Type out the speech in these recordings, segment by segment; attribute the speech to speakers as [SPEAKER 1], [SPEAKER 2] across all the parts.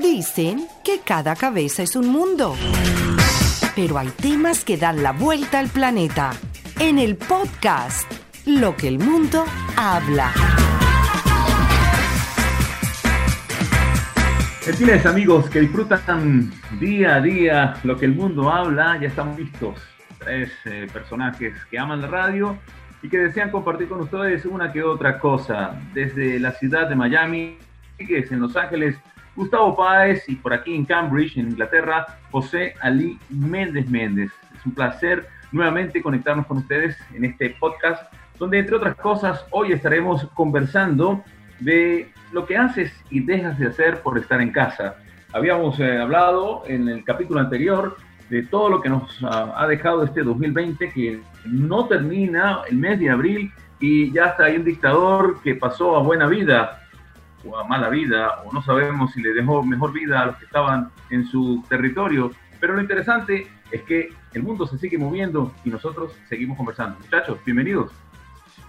[SPEAKER 1] Dicen que cada cabeza es un mundo. Pero hay temas que dan la vuelta al planeta. En el podcast, Lo que el mundo habla.
[SPEAKER 2] Gentiles amigos que disfrutan día a día lo que el mundo habla, ya estamos listos. Tres eh, personajes que aman la radio y que desean compartir con ustedes una que otra cosa. Desde la ciudad de Miami, que es en Los Ángeles, Gustavo Páez y por aquí en Cambridge, en Inglaterra, José Ali Méndez Méndez. Es un placer nuevamente conectarnos con ustedes en este podcast, donde entre otras cosas hoy estaremos conversando de lo que haces y dejas de hacer por estar en casa. Habíamos eh, hablado en el capítulo anterior de todo lo que nos ha dejado este 2020, que no termina el mes de abril y ya está ahí un dictador que pasó a buena vida a mala vida, o no sabemos si le dejó mejor vida a los que estaban en su territorio. Pero lo interesante es que el mundo se sigue moviendo y nosotros seguimos conversando. Muchachos, bienvenidos.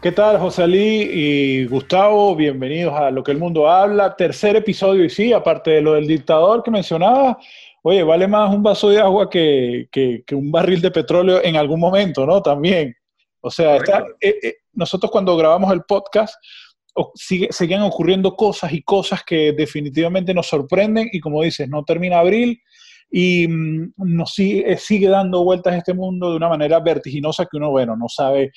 [SPEAKER 3] ¿Qué tal, José Ali y Gustavo? Bienvenidos a Lo que el mundo habla. Tercer episodio, y sí, aparte de lo del dictador que mencionaba, oye, vale más un vaso de agua que, que, un barril de petróleo en algún momento, ¿no? También. O sea, está, eh, eh, nosotros cuando grabamos el podcast, seguían ocurriendo cosas y cosas que definitivamente nos sorprenden y como dices, no termina abril y mm, nos sigue, sigue dando vueltas este mundo de una manera vertiginosa que uno, bueno, no sabe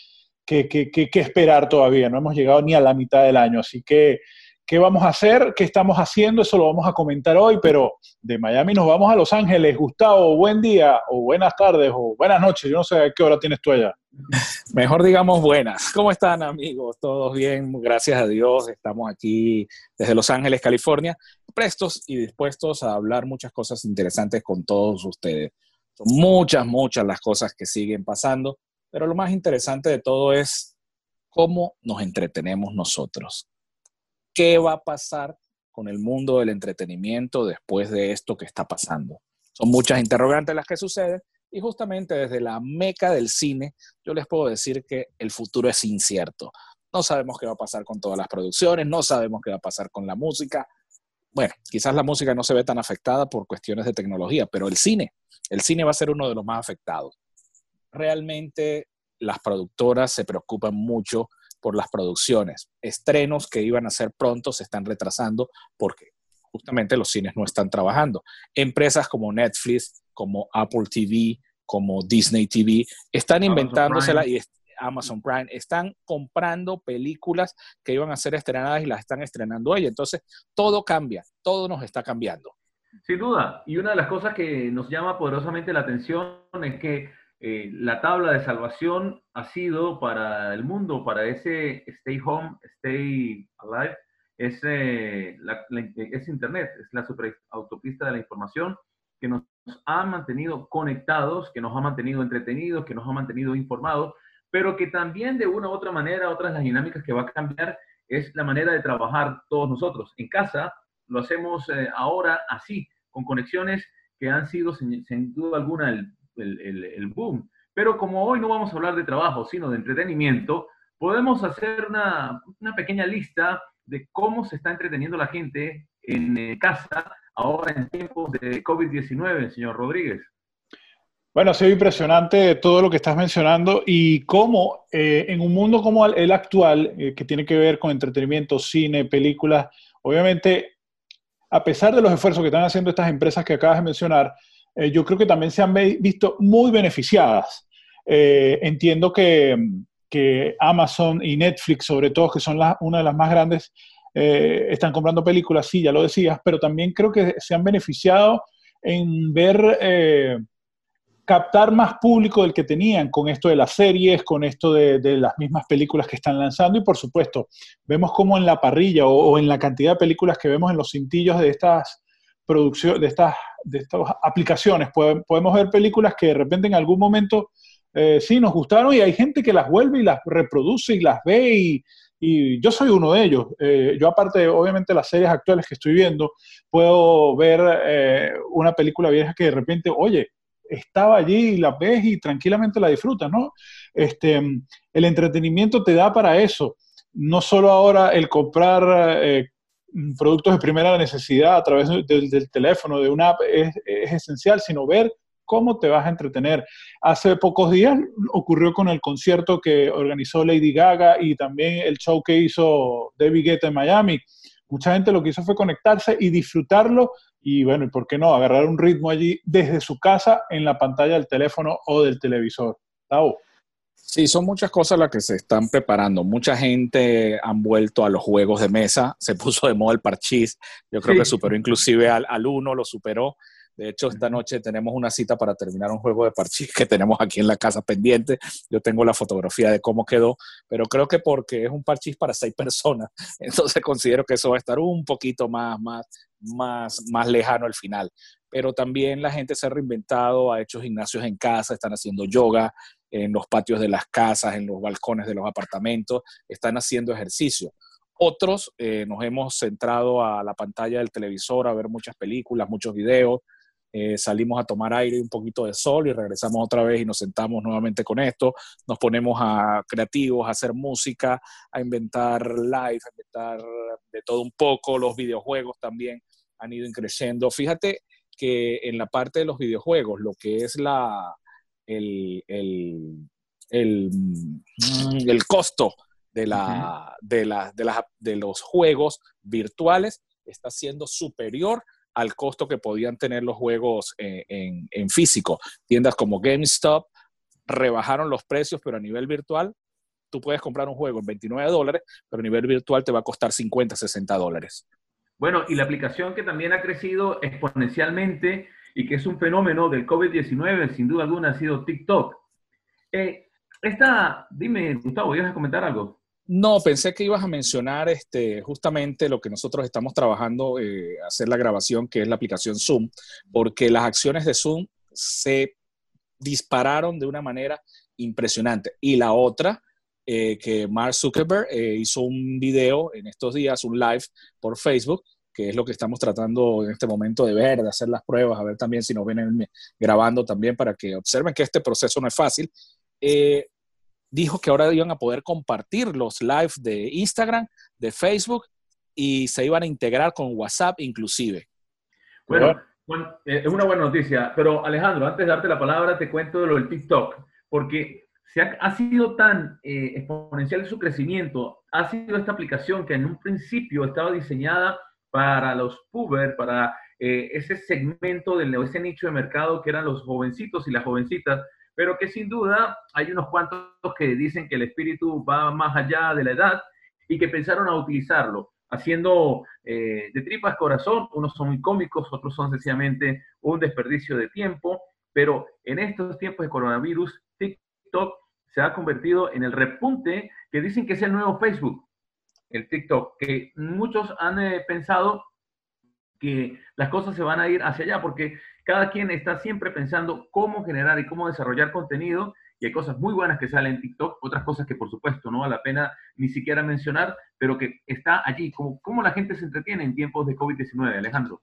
[SPEAKER 3] qué, qué, esperar todavía. No hemos llegado ni a la mitad del año. Así que, ¿qué vamos a hacer? ¿Qué estamos haciendo? Eso lo vamos a comentar hoy, pero de Miami nos vamos a Los Ángeles. Gustavo, buen día, o buenas tardes, o buenas noches. Yo no sé a qué hora tienes tú allá.
[SPEAKER 4] Mejor digamos buenas. ¿Cómo están amigos? ¿Todos bien? Gracias a Dios. Estamos aquí desde Los Ángeles, California, prestos y dispuestos a hablar muchas cosas interesantes con todos ustedes. Son muchas, muchas las cosas que siguen pasando. Pero lo más interesante de todo es cómo nos entretenemos nosotros. ¿Qué va a pasar con el mundo del entretenimiento después de esto que está pasando? Son muchas interrogantes las que suceden y justamente desde la meca del cine yo les puedo decir que el futuro es incierto. No sabemos qué va a pasar con todas las producciones, no sabemos qué va a pasar con la música. Bueno, quizás la música no se ve tan afectada por cuestiones de tecnología, pero el cine, el cine va a ser uno de los más afectados realmente las productoras se preocupan mucho por las producciones. Estrenos que iban a ser pronto se están retrasando porque justamente los cines no están trabajando. Empresas como Netflix, como Apple TV, como Disney TV, están inventándosela y Amazon Prime, están comprando películas que iban a ser estrenadas y las están estrenando ellos. Entonces, todo cambia, todo nos está cambiando.
[SPEAKER 2] Sin duda. Y una de las cosas que nos llama poderosamente la atención es que eh, la tabla de salvación ha sido para el mundo, para ese stay home, stay alive, es, es Internet, es la super autopista de la información que nos ha mantenido conectados, que nos ha mantenido entretenidos, que nos ha mantenido informados, pero que también de una u otra manera, otras las dinámicas que va a cambiar es la manera de trabajar todos nosotros. En casa lo hacemos eh, ahora así, con conexiones que han sido sin duda alguna el el, boom. Pero como hoy no vamos a hablar de trabajo, sino de entretenimiento, podemos hacer una, pequeña lista de cómo se está entreteniendo la gente en eh, casa ahora en tiempos de COVID-19, señor Rodríguez.
[SPEAKER 3] Bueno, ha sido impresionante todo lo que estás mencionando y cómo eh, en un mundo como el actual, eh, que tiene que ver con entretenimiento, cine, películas, obviamente, a pesar de los esfuerzos que están haciendo estas empresas que acabas de mencionar, eh, yo creo que también se han visto muy beneficiadas. Eh, entiendo que, que, Amazon y Netflix, sobre todo, que son una de las más grandes, eh, están comprando películas, sí, ya lo decías, pero también creo que se han beneficiado en ver, captar más público del que tenían con esto de las series, con esto de, las mismas películas que están lanzando y por supuesto, vemos como en la parrilla o en la cantidad de películas que vemos en los cintillos de estas producción, de estas, de estas aplicaciones. Podemos ver películas que de repente en algún momento eh, sí nos gustaron y hay gente que las vuelve y las reproduce y las ve y, yo soy uno de ellos. Eh, yo aparte, obviamente, las series actuales que estoy viendo, puedo ver eh, una película vieja que de repente, oye, estaba allí y la ves y tranquilamente la disfrutas, ¿no? Este, el entretenimiento te da para eso. No solo ahora el comprar productos de primera necesidad a través del, teléfono, de una app, es, es, esencial, sino ver cómo te vas a entretener. Hace pocos días ocurrió con el concierto que organizó Lady Gaga y también el show que hizo David Guetta en Miami. Mucha gente lo que hizo fue conectarse y disfrutarlo y bueno, ¿y por qué no? Agarrar un ritmo allí desde su casa en la pantalla del teléfono o del televisor. Tao.
[SPEAKER 4] Sí, son muchas cosas las que se están preparando. Mucha gente han vuelto a los juegos de mesa. Se puso de moda el parchís. Yo creo que superó inclusive al, al uno, lo superó. De hecho, esta noche tenemos una cita para terminar un juego de parchís que tenemos aquí en la casa pendiente. Yo tengo la fotografía de cómo quedó, pero creo que porque es un parchís para seis personas, entonces considero que eso va a estar un poquito más, más, más, más lejano al final. Pero también la gente se ha reinventado, ha hecho gimnasios en casa, están haciendo yoga en los patios de las casas, en los balcones de los apartamentos, están haciendo ejercicio. Otros eh, nos hemos centrado a la pantalla del televisor a ver muchas películas, muchos videos, eh, salimos a tomar aire y un poquito de sol y regresamos otra vez y nos sentamos nuevamente con esto, nos ponemos a creativos, a hacer música, a inventar live, a inventar de todo un poco, los videojuegos también han ido creciendo. Fíjate que en la parte de los videojuegos, lo que es la, el, el, el, mm, el costo de, la, de, la, de, la, de los juegos virtuales está siendo superior al costo que podían tener los juegos eh, en, físico. Tiendas como GameStop rebajaron los precios, pero a nivel virtual, tú puedes comprar un juego en 29 dólares, pero a nivel virtual te va a costar 50, 60 dólares.
[SPEAKER 2] Bueno, y la aplicación que también ha crecido exponencialmente y que es un fenómeno del COVID-19, sin duda alguna, ha sido TikTok. Eh, esta, dime, Gustavo, ¿ibas a comentar algo?
[SPEAKER 4] No, pensé que ibas a mencionar este, justamente lo que nosotros estamos trabajando, eh, hacer la grabación, que es la aplicación Zoom, porque las acciones de Zoom se dispararon de una manera impresionante. Y la otra, eh, que Mark Zuckerberg eh, hizo un video en estos días, un live por Facebook, que es lo que estamos tratando en este momento de ver, de hacer las pruebas, a ver también si nos vienen grabando también para que observen que este proceso no es fácil. Eh, dijo que ahora iban a poder compartir los live de Instagram, de Facebook y se iban a integrar con WhatsApp inclusive.
[SPEAKER 2] Bueno, eh, es una buena noticia, pero Alejandro, antes de darte la palabra, te cuento de lo del TikTok, porque se ha, sido tan eh, exponencial su crecimiento, ha sido esta aplicación que en un principio estaba diseñada para los puber, para eh, ese segmento del ese nicho de mercado que eran los jovencitos y las jovencitas, pero que sin duda hay unos cuantos que dicen que el espíritu va más allá de la edad y que pensaron a utilizarlo, haciendo eh, de tripas corazón, unos son muy cómicos, otros son sencillamente un desperdicio de tiempo, pero en estos tiempos de coronavirus, TikTok se ha convertido en el repunte que dicen que es el nuevo Facebook, el TikTok, que muchos han eh, pensado que las cosas se van a ir hacia allá, porque cada quien está siempre pensando cómo generar y cómo desarrollar contenido y hay cosas muy buenas que salen en TikTok, otras cosas que por supuesto no vale la pena ni siquiera mencionar, pero que está allí, como cómo la gente se entretiene en tiempos de COVID-19, Alejandro.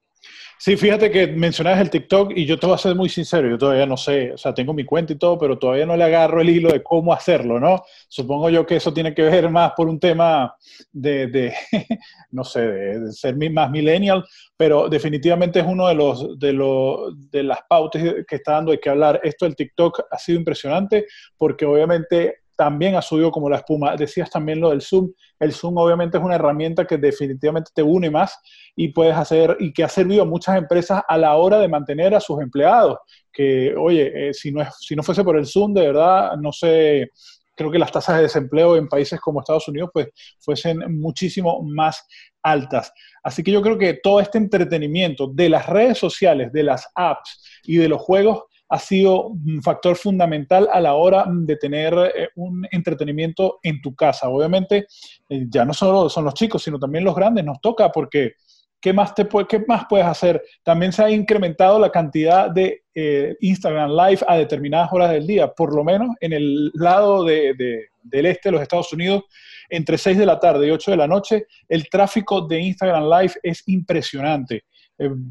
[SPEAKER 3] Sí, fíjate que mencionabas el TikTok y yo te voy a ser muy sincero, yo todavía no sé, o sea, tengo mi cuenta y todo, pero todavía no le agarro el hilo de cómo hacerlo, ¿no? Supongo yo que eso tiene que ver más por un tema de, no sé, de, ser más millennial, pero definitivamente es uno de los, de los, de las pautas que está dando hay que hablar. Esto del TikTok ha sido impresionante porque obviamente también ha subido como la espuma. Decías también lo del Zoom. El Zoom obviamente es una herramienta que definitivamente te une más y puedes hacer y que ha servido a muchas empresas a la hora de mantener a sus empleados. Que, oye, eh, si, no si no fuese por el Zoom, de verdad, no sé, creo que las tasas de desempleo en países como Estados Unidos pues fuesen muchísimo más altas. Así que yo creo que todo este entretenimiento de las redes sociales, de las apps y de los juegos ha sido un factor fundamental a la hora de tener eh, un entretenimiento en tu casa. Obviamente, eh, ya no solo son los chicos, sino también los grandes, nos toca porque ¿qué más, te ¿qué más puedes hacer? También se ha incrementado la cantidad de eh, Instagram Live a determinadas horas del día, por lo menos en el lado del este de los Estados Unidos, entre 6 de la tarde y 8 de la noche, el tráfico de Instagram Live es impresionante.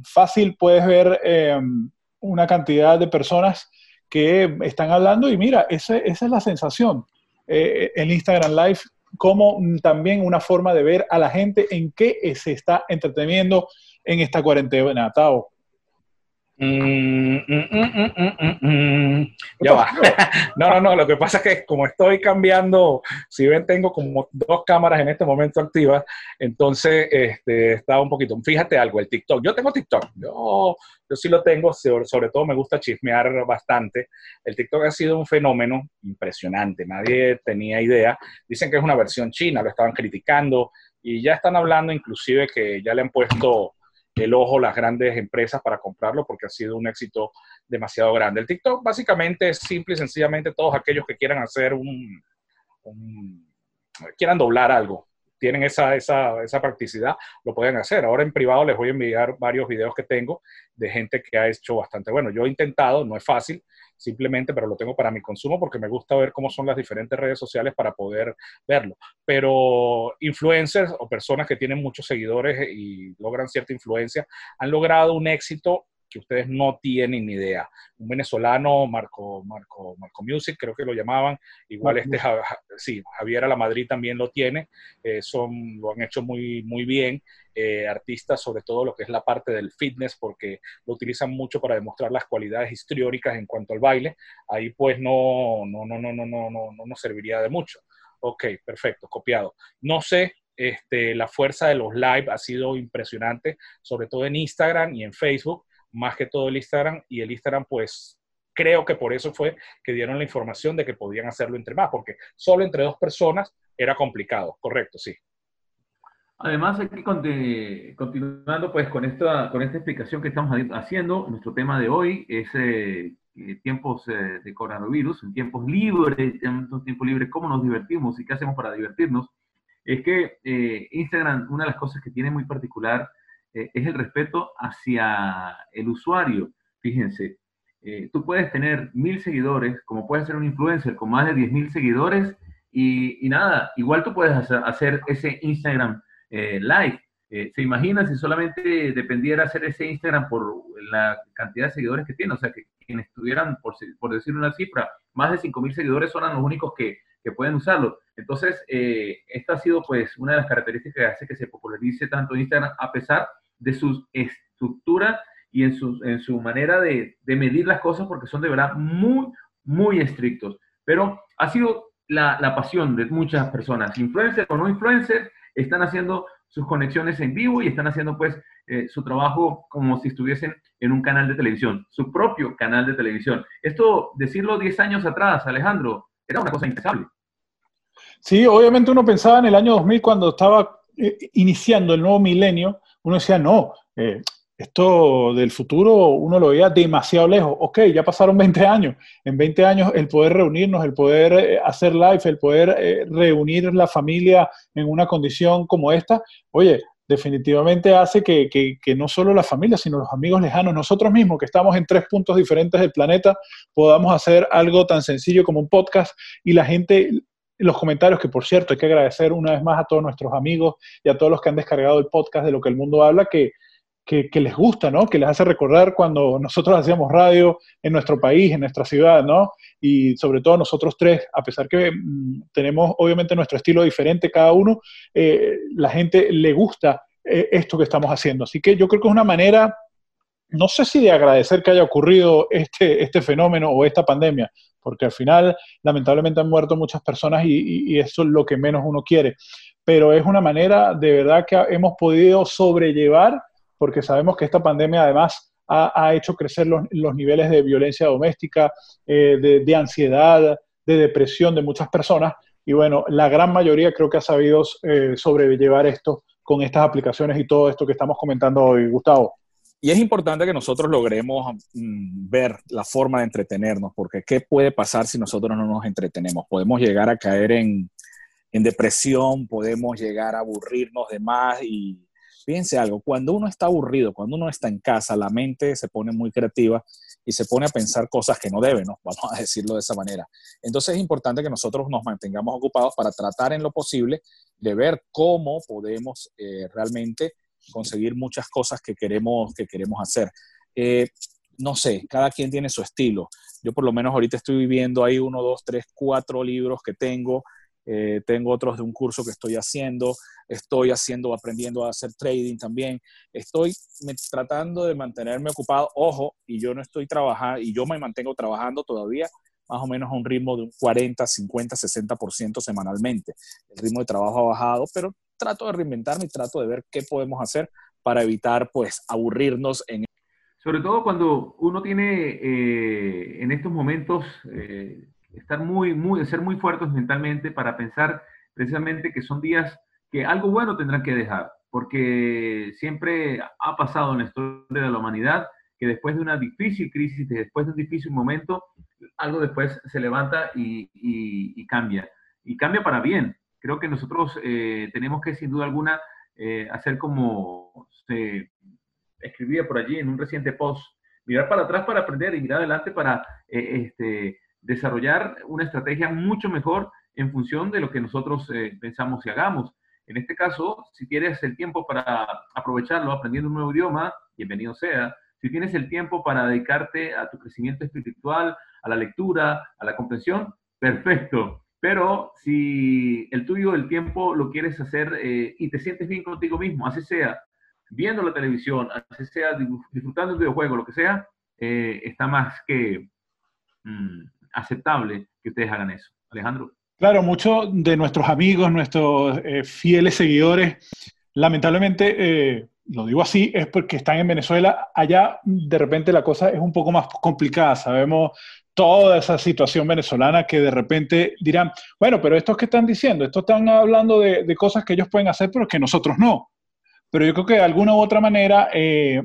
[SPEAKER 3] fácil puedes ver una cantidad de personas que están hablando y mira, esa, es la sensación. Eh, el Instagram Live como también una forma de ver a la gente en qué se está entreteniendo en esta cuarentena, Tao.
[SPEAKER 4] Mm, mm, ya va. No, no, no. Lo que pasa es que como estoy cambiando, si ven, tengo como dos cámaras en este momento activas, entonces este, está un poquito. Fíjate algo, el TikTok. Yo tengo TikTok. Yo, yo sí lo tengo, sobre todo me gusta chismear bastante. El TikTok ha sido un fenómeno impresionante. Nadie tenía idea. Dicen que es una versión china, lo estaban criticando y ya están hablando inclusive que ya le han puesto el ojo las grandes empresas para comprarlo porque ha sido un éxito demasiado grande. El TikTok básicamente es simple y sencillamente todos aquellos que quieran hacer un, quieran doblar algo, tienen esa, esa, esa, practicidad, lo pueden hacer. Ahora en privado les voy a enviar varios videos que tengo de gente que ha hecho bastante bueno. Yo he intentado, no es fácil, simplemente, pero lo tengo para mi consumo porque me gusta ver cómo son las diferentes redes sociales para poder verlo. Pero influencers o personas que tienen muchos seguidores y logran cierta influencia han logrado un éxito que ustedes no tienen ni idea. Un venezolano, Marco, Marco, Marco Music, creo que lo llamaban, igual este, sí, Javier a la Madrid también lo tiene, eh, son, lo han hecho muy, muy bien, eh, artistas sobre todo lo que es la parte del fitness, porque lo utilizan mucho para demostrar las cualidades histriónicas en cuanto al baile, ahí pues no, no, no, no, no, no, no, no nos serviría de mucho. Ok, perfecto, copiado. No sé, este, la fuerza de los live ha sido impresionante, sobre todo en Instagram y en Facebook más que todo el Instagram y el Instagram pues creo que por eso fue que dieron la información de que podían hacerlo entre más, porque solo entre dos personas era complicado, correcto, sí.
[SPEAKER 2] Además, aquí continuando pues con esta, con esta explicación que estamos haciendo, nuestro tema de hoy es eh, eh, tiempos eh, de coronavirus, en tiempos libres, en tiempos libres, cómo nos divertimos y qué hacemos para divertirnos. Es que Instagram, una de las cosas que tiene muy particular eh, es el respeto hacia el usuario. Fíjense, eh, tú puedes tener mil seguidores, como puedes ser un influencer con más de diez mil seguidores y, nada, igual tú puedes hacer, ese Instagram eh, live. ¿Se imagina si solamente dependiera hacer ese Instagram por la cantidad de seguidores que tiene? O sea, que quienes tuvieran, por, por decir una cifra, más de cinco mil seguidores son los únicos que, que pueden usarlo. Entonces, eh, esta ha sido pues una de las características que hace que se popularice tanto Instagram a pesar de su estructura y en su, en su manera de, de medir las cosas porque son de verdad muy, muy estrictos. Pero ha sido la, la pasión de muchas personas, influencers o no influencers, están haciendo sus conexiones en vivo y están haciendo pues eh, su trabajo como si estuviesen en un canal de televisión, su propio canal de televisión. Esto, decirlo 10 años atrás, Alejandro, era una cosa impensable.
[SPEAKER 3] Sí, obviamente uno pensaba en el año 2000 cuando estaba eh, iniciando el nuevo milenio, uno decía, no, eh, esto del futuro uno lo veía demasiado lejos. Ok, ya pasaron 20 años. En 20 años el poder reunirnos, el poder eh, hacer live, el poder reunir la familia en una condición como esta, oye, definitivamente hace que, que, no solo la familia, sino los amigos lejanos, nosotros mismos que estamos en tres puntos diferentes del planeta, podamos hacer algo tan sencillo como un podcast y la gente los comentarios, que por cierto hay que agradecer una vez más a todos nuestros amigos y a todos los que han descargado el podcast de lo que el mundo habla, que, que, les gusta, ¿no? Que les hace recordar cuando nosotros hacíamos radio en nuestro país, en nuestra ciudad, ¿no? Y sobre todo nosotros tres, a pesar que mm, tenemos obviamente nuestro estilo diferente cada uno, eh, la gente le gusta eh, esto que estamos haciendo. Así que yo creo que es una manera no sé si de agradecer que haya ocurrido este, este fenómeno o esta pandemia, porque al final lamentablemente han muerto muchas personas y, eso es lo que menos uno quiere. Pero es una manera de verdad que hemos podido sobrellevar, porque sabemos que esta pandemia además ha, hecho crecer los, niveles de violencia doméstica, eh, de, ansiedad, de depresión de muchas personas. Y bueno, la gran mayoría creo que ha sabido eh, sobrellevar esto con estas aplicaciones y todo esto que estamos comentando hoy, Gustavo.
[SPEAKER 4] Y es importante que nosotros logremos mm, ver la forma de entretenernos, porque ¿qué puede pasar si nosotros no nos entretenemos? Podemos llegar a caer en, en depresión, podemos llegar a aburrirnos de más y fíjense algo, cuando uno está aburrido, cuando uno está en casa, la mente se pone muy creativa y se pone a pensar cosas que no debe, ¿no? Vamos a decirlo de esa manera. Entonces es importante que nosotros nos mantengamos ocupados para tratar en lo posible de ver cómo podemos eh, realmente conseguir muchas cosas que queremos, que queremos hacer. Eh, no sé, cada quien tiene su estilo. Yo por lo menos ahorita estoy viviendo ahí uno, dos, tres, cuatro libros que tengo. eh, tengo otros de un curso que estoy haciendo, estoy haciendo, aprendiendo a hacer trading también, estoy tratando de mantenerme ocupado, ojo, y yo no estoy trabajando, y yo me mantengo trabajando todavía más o menos a un ritmo de un 40, 50, 60% semanalmente. El ritmo de trabajo ha bajado, pero trato de reinventarme y trato de ver qué podemos hacer para evitar, pues, aburrirnos en...
[SPEAKER 2] Sobre todo cuando uno tiene eh, en estos momentos eh, estar muy, muy, ser muy fuertes mentalmente para pensar precisamente que son días que algo bueno tendrán que dejar, porque siempre ha pasado en la historia de la humanidad que después de una difícil crisis, después de un difícil momento, algo después se levanta y, cambia. Y cambia para bien. Creo que nosotros eh, tenemos que, sin duda alguna, eh, hacer como se escribía por allí en un reciente post, mirar para atrás para aprender y mirar adelante para eh, este, desarrollar una estrategia mucho mejor en función de lo que nosotros pensamos y hagamos. En este caso, si tienes el tiempo para aprovecharlo aprendiendo un nuevo idioma, bienvenido sea si tienes el tiempo para dedicarte a tu crecimiento espiritual, a la lectura, a la comprensión, perfecto. Pero si el tuyo, el tiempo, lo quieres hacer eh, y te sientes bien contigo mismo, así sea viendo la televisión, así sea disfrutando un videojuego, lo que sea, eh, está más que mm, aceptable que ustedes hagan eso. Alejandro.
[SPEAKER 3] Claro, muchos de nuestros amigos, nuestros eh, fieles seguidores, lamentablemente lo digo así, es porque están en Venezuela. Allá de repente la cosa es un poco más complicada. Sabemos toda esa situación venezolana que de repente dirán, bueno, pero estos que están diciendo, estos están hablando de, cosas que ellos pueden hacer, pero que nosotros no. Pero yo creo que de alguna u otra manera eh,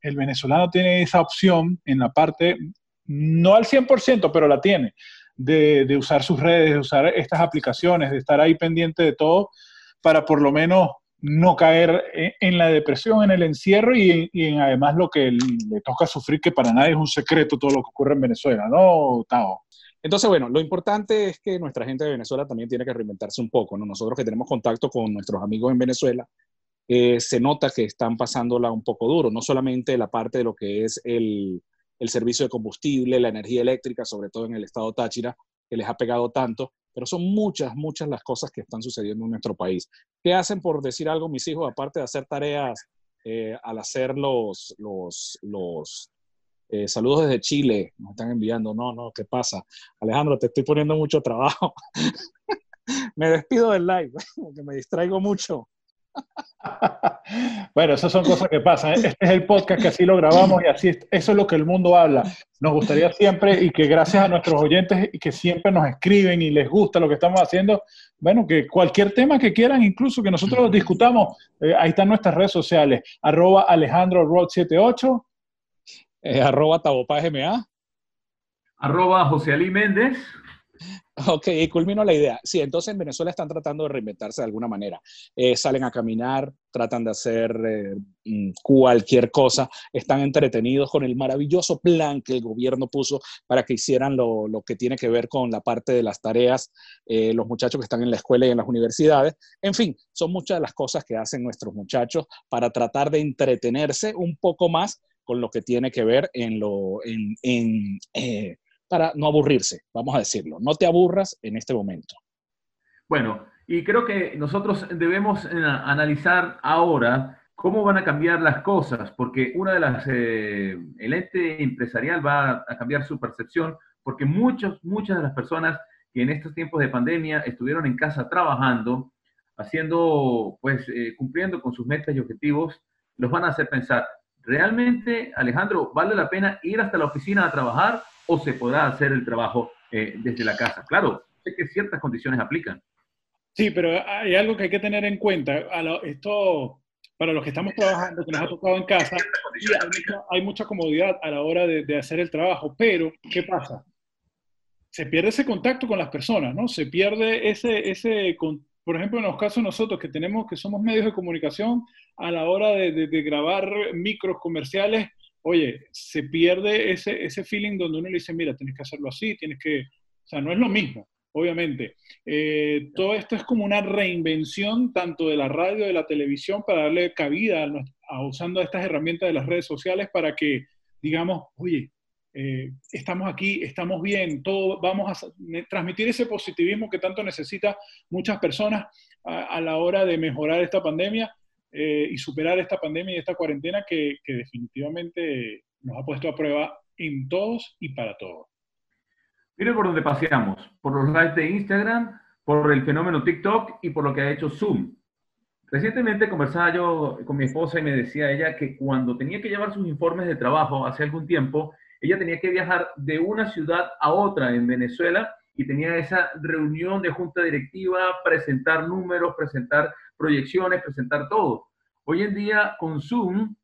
[SPEAKER 3] el venezolano tiene esa opción en la parte, no al 100%, pero la tiene, de, de usar sus redes, de usar estas aplicaciones, de estar ahí pendiente de todo, para por lo menos no caer en la depresión, en el encierro y, en además lo que le toca sufrir, que para nadie es un secreto todo lo que ocurre en Venezuela, ¿no, Tao?
[SPEAKER 4] Entonces, bueno, lo importante es que nuestra gente de Venezuela también tiene que reinventarse un poco, ¿no? Nosotros que tenemos contacto con nuestros amigos en Venezuela, eh, se nota que están pasándola un poco duro, no solamente la parte de lo que es el, el servicio de combustible, la energía eléctrica, sobre todo en el estado Táchira, que les ha pegado tanto, pero son muchas, muchas las cosas que están sucediendo en nuestro país. ¿Qué hacen, por decir algo, mis hijos, aparte de hacer tareas eh, al hacer los, los, los eh, saludos desde Chile? Nos están enviando, no, no, ¿qué pasa? Alejandro, te estoy poniendo mucho trabajo. me despido del live, porque me distraigo mucho.
[SPEAKER 3] bueno, esas son cosas que pasan. ¿eh? Este es el podcast que así lo grabamos y así eso es lo que el mundo habla. Nos gustaría siempre y que gracias a nuestros oyentes y que siempre nos escriben y les gusta lo que estamos haciendo, bueno, que cualquier tema que quieran, incluso que nosotros discutamos, eh, ahí están nuestras redes sociales, arroba Alejandro 78,
[SPEAKER 4] eh, arroba tabopagma,
[SPEAKER 2] arroba José Ali Méndez,
[SPEAKER 4] Ok, culmino la idea. Sí, entonces en Venezuela están tratando de reinventarse de alguna manera. Eh, salen a caminar, tratan de hacer eh, mm, cualquier cosa, están entretenidos con el maravilloso plan que el gobierno puso para que hicieran lo, que tiene que ver con la parte de las tareas, eh, los muchachos que están en la escuela y en las universidades. En fin, son muchas de las cosas que hacen nuestros muchachos para tratar de entretenerse un poco más con lo que tiene que ver en lo... En, para no aburrirse, vamos a decirlo. No te aburras en este momento.
[SPEAKER 2] Bueno, y creo que nosotros debemos eh, analizar ahora cómo van a cambiar las cosas, porque una de las, eh, el ente empresarial va a cambiar su percepción, porque muchos, muchas de las personas que en estos tiempos de pandemia estuvieron en casa trabajando, haciendo, pues, eh, cumpliendo con sus metas y objetivos, los van a hacer pensar, ¿realmente, Alejandro, vale la pena ir hasta la oficina a trabajar o se podrá hacer el trabajo eh, desde la casa. Claro, sé que ciertas condiciones aplican.
[SPEAKER 3] Sí, pero hay algo que hay que tener en cuenta. esto, para los que estamos trabajando, que nos ha tocado en casa, hay, mucha, comodidad a la hora de, hacer el trabajo, pero ¿qué pasa? Se pierde ese contacto con las personas, ¿no? Se pierde ese, ese, por ejemplo, en los casos nosotros que tenemos, que somos medios de comunicación, a la hora de, de grabar micros comerciales, oye, se pierde ese, ese feeling donde uno le dice, mira, tienes que hacerlo así, tienes que, o sea, no es lo mismo, obviamente. Eh, todo esto es como una reinvención tanto de la radio, de la televisión, para darle cabida a, usando estas herramientas de las redes sociales para que digamos, oye, eh, estamos aquí, estamos bien, todo, vamos a transmitir ese positivismo que tanto necesita muchas personas a, la hora de mejorar esta pandemia eh, y superar esta pandemia y esta cuarentena que, que definitivamente nos ha puesto a prueba en todos y para todos.
[SPEAKER 2] Mire por dónde paseamos, por los likes de Instagram, por el fenómeno TikTok y por lo que ha hecho Zoom. Recientemente conversaba yo con mi esposa y me decía ella que cuando tenía que llevar sus informes de trabajo hace algún tiempo, ella tenía que viajar de una ciudad a otra en Venezuela y tenía esa reunión de junta directiva, presentar números, presentar proyecciones, presentar todo. Hoy en día con Zoom,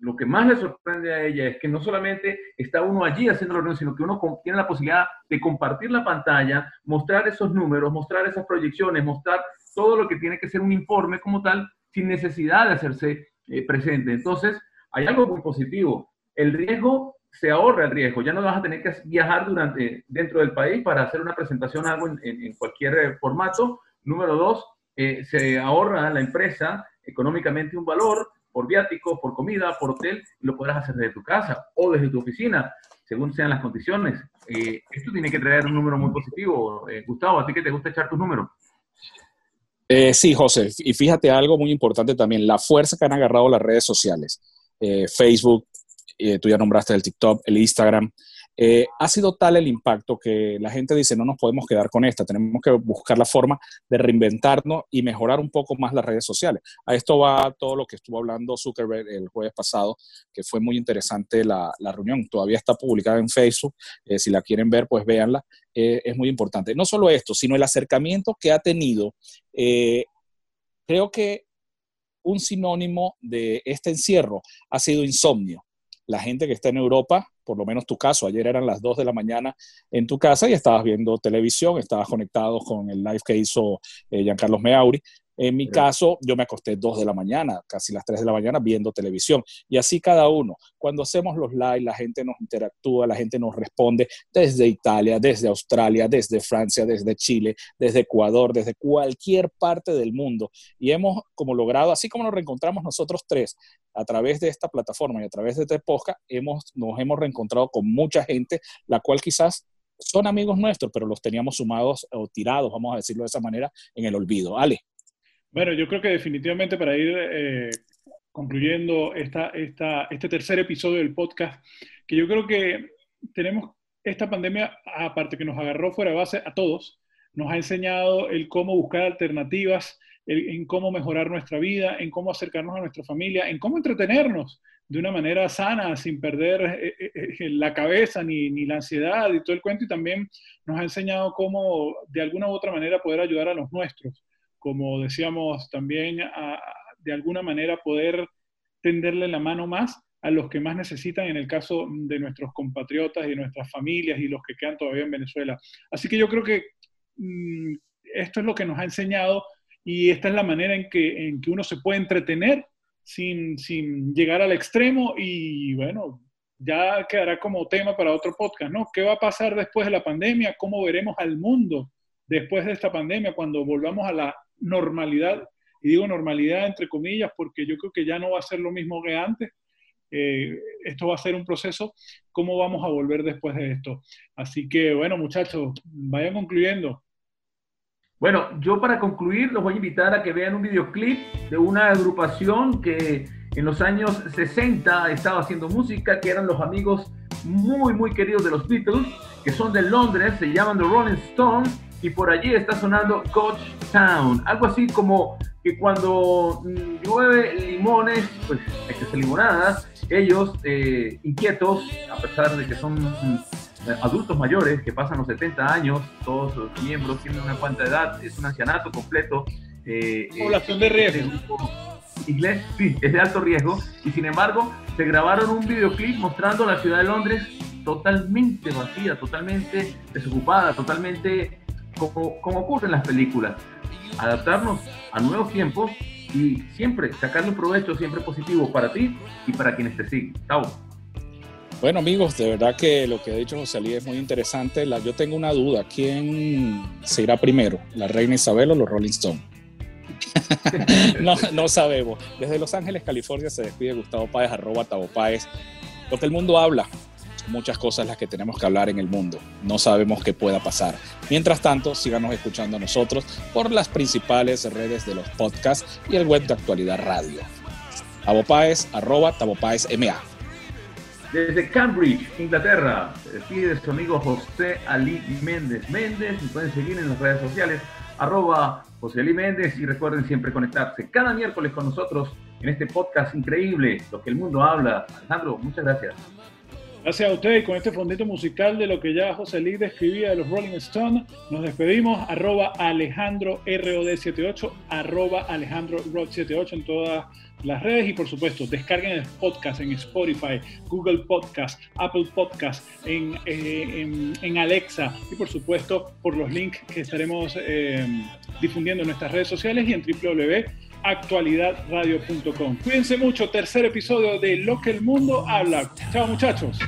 [SPEAKER 2] lo que más le sorprende a ella es que no solamente está uno allí haciendo la reunión, sino que uno tiene la posibilidad de compartir la pantalla, mostrar esos números, mostrar esas proyecciones, mostrar todo lo que tiene que ser un informe como tal, sin necesidad de hacerse eh, presente. Entonces, hay algo muy positivo. El riesgo se ahorra el riesgo. Ya no vas a tener que viajar durante, dentro del país para hacer una presentación algo en, cualquier eh, formato. Número dos, eh, se ahorra la empresa económicamente un valor por viático, por comida, por hotel, lo podrás hacer desde tu casa o desde tu oficina, según sean las condiciones. Eh, esto tiene que traer un número muy positivo. Gustavo, ¿a ti que te gusta echar tus números?
[SPEAKER 4] sí, José, y fíjate algo muy importante también, la fuerza que han agarrado las redes sociales. Facebook, eh, tú ya nombraste el TikTok, el Instagram. Eh, ha sido tal el impacto que la gente dice, no nos podemos quedar con esta, tenemos que buscar la forma de reinventarnos y mejorar un poco más las redes sociales. A esto va todo lo que estuvo hablando Zuckerberg el jueves pasado, que fue muy interesante la, reunión. Todavía está publicada en Facebook, eh, si la quieren ver, pues véanla. es muy importante. No solo esto, sino el acercamiento que ha tenido. creo que un sinónimo de este encierro ha sido insomnio la gente que está en Europa, por lo menos tu caso, ayer eran las 2 de la mañana en tu casa y estabas viendo televisión, estabas conectado con el live que hizo eh, Giancarlo Meauri, en mi caso, yo me acosté dos de la mañana, casi las 3 de la mañana, viendo televisión. Y así cada uno. Cuando hacemos los live, la gente nos interactúa, la gente nos responde desde Italia, desde Australia, desde Francia, desde Chile, desde Ecuador, desde cualquier parte del mundo. Y hemos como logrado, así como nos reencontramos nosotros tres a través de esta plataforma y a través de este podcast, hemos, nos hemos reencontrado con mucha gente, la cual quizás son amigos nuestros, pero los teníamos sumados o tirados, vamos a decirlo de esa manera, en el olvido. Ale.
[SPEAKER 3] Bueno, yo creo que definitivamente para ir eh, concluyendo esta, este tercer episodio del podcast, que yo creo que tenemos esta pandemia, aparte que nos agarró fuera de base a todos, nos ha enseñado el cómo buscar alternativas, en cómo mejorar nuestra vida, en cómo acercarnos a nuestra familia, en cómo entretenernos de una manera sana, sin perder eh, eh, la cabeza ni, ni, la ansiedad y todo el cuento. Y también nos ha enseñado cómo de alguna u otra manera poder ayudar a los nuestros como decíamos también, de alguna manera poder tenderle la mano más a los que más necesitan en el caso de nuestros compatriotas y nuestras familias y los que quedan todavía en Venezuela. Así que yo creo que mm, esto es lo que nos ha enseñado y esta es la manera en que, en que uno se puede entretener sin, sin llegar al extremo y bueno, ya quedará como tema para otro podcast, ¿no? ¿Qué va a pasar después de la pandemia? ¿Cómo veremos al mundo después de esta pandemia cuando volvamos a la normalidad, y digo normalidad entre comillas porque yo creo que ya no va a ser lo mismo que antes, eh, esto va a ser un proceso, ¿cómo vamos a volver después de esto? Así que bueno muchachos, vayan concluyendo.
[SPEAKER 2] Bueno, yo para concluir los voy a invitar a que vean un videoclip de una agrupación que en los años 60 estaba haciendo música, que eran los amigos muy, muy queridos de los Beatles, que son de Londres, se llaman The Rolling Stones y por allí está sonando Coach Town. Algo así como que cuando mm, llueve limones, pues hay que hacer limonadas. Ellos, eh, inquietos, a pesar de que son mm, adultos mayores que pasan los 70 años, todos los miembros tienen una cuanta edad, es un ancianato completo.
[SPEAKER 3] Eh, eh, Población de riesgo.
[SPEAKER 2] Inglés, sí, es de alto riesgo. Y sin embargo, se grabaron un videoclip mostrando la ciudad de Londres totalmente vacía, totalmente desocupada, totalmente como, como ocurre en las películas, adaptarnos a nuevos tiempos y siempre sacarle un provecho siempre positivo para ti y para quienes te siguen. Chao.
[SPEAKER 4] Bueno amigos, de verdad que lo que ha dicho José Luis es muy interesante. La, yo tengo una duda, ¿quién se irá primero? ¿La reina Isabel o los Rolling Stones? no, no sabemos. Desde Los Ángeles, California se despide Gustavo Páez, arroba Tabo Páez. Lo que el mundo habla. Muchas cosas las que tenemos que hablar en el mundo. No sabemos qué pueda pasar. Mientras tanto, síganos escuchando a nosotros por las principales redes de los podcasts y el web de Actualidad Radio. Tabopaes, arroba Tabopaes MA.
[SPEAKER 2] Desde Cambridge, Inglaterra, se despide su amigo José Ali Méndez Méndez y pueden seguir en las redes sociales arroba José Ali Méndez y recuerden siempre conectarse cada miércoles con nosotros en este podcast increíble, Lo que el mundo habla. Alejandro, muchas gracias.
[SPEAKER 3] Gracias a ustedes con este fondito musical de lo que ya José Luis describía de los Rolling Stones. Nos despedimos, arroba Alejandro ROD78, arroba Alejandro Rod78 en todas las redes y por supuesto descarguen el podcast en Spotify, Google Podcast, Apple Podcast, en, eh, en, Alexa y por supuesto por los links que estaremos eh, difundiendo en nuestras redes sociales y en www actualidadradio.com. Cuídense mucho, tercer episodio de Lo que el mundo habla. Chao muchachos.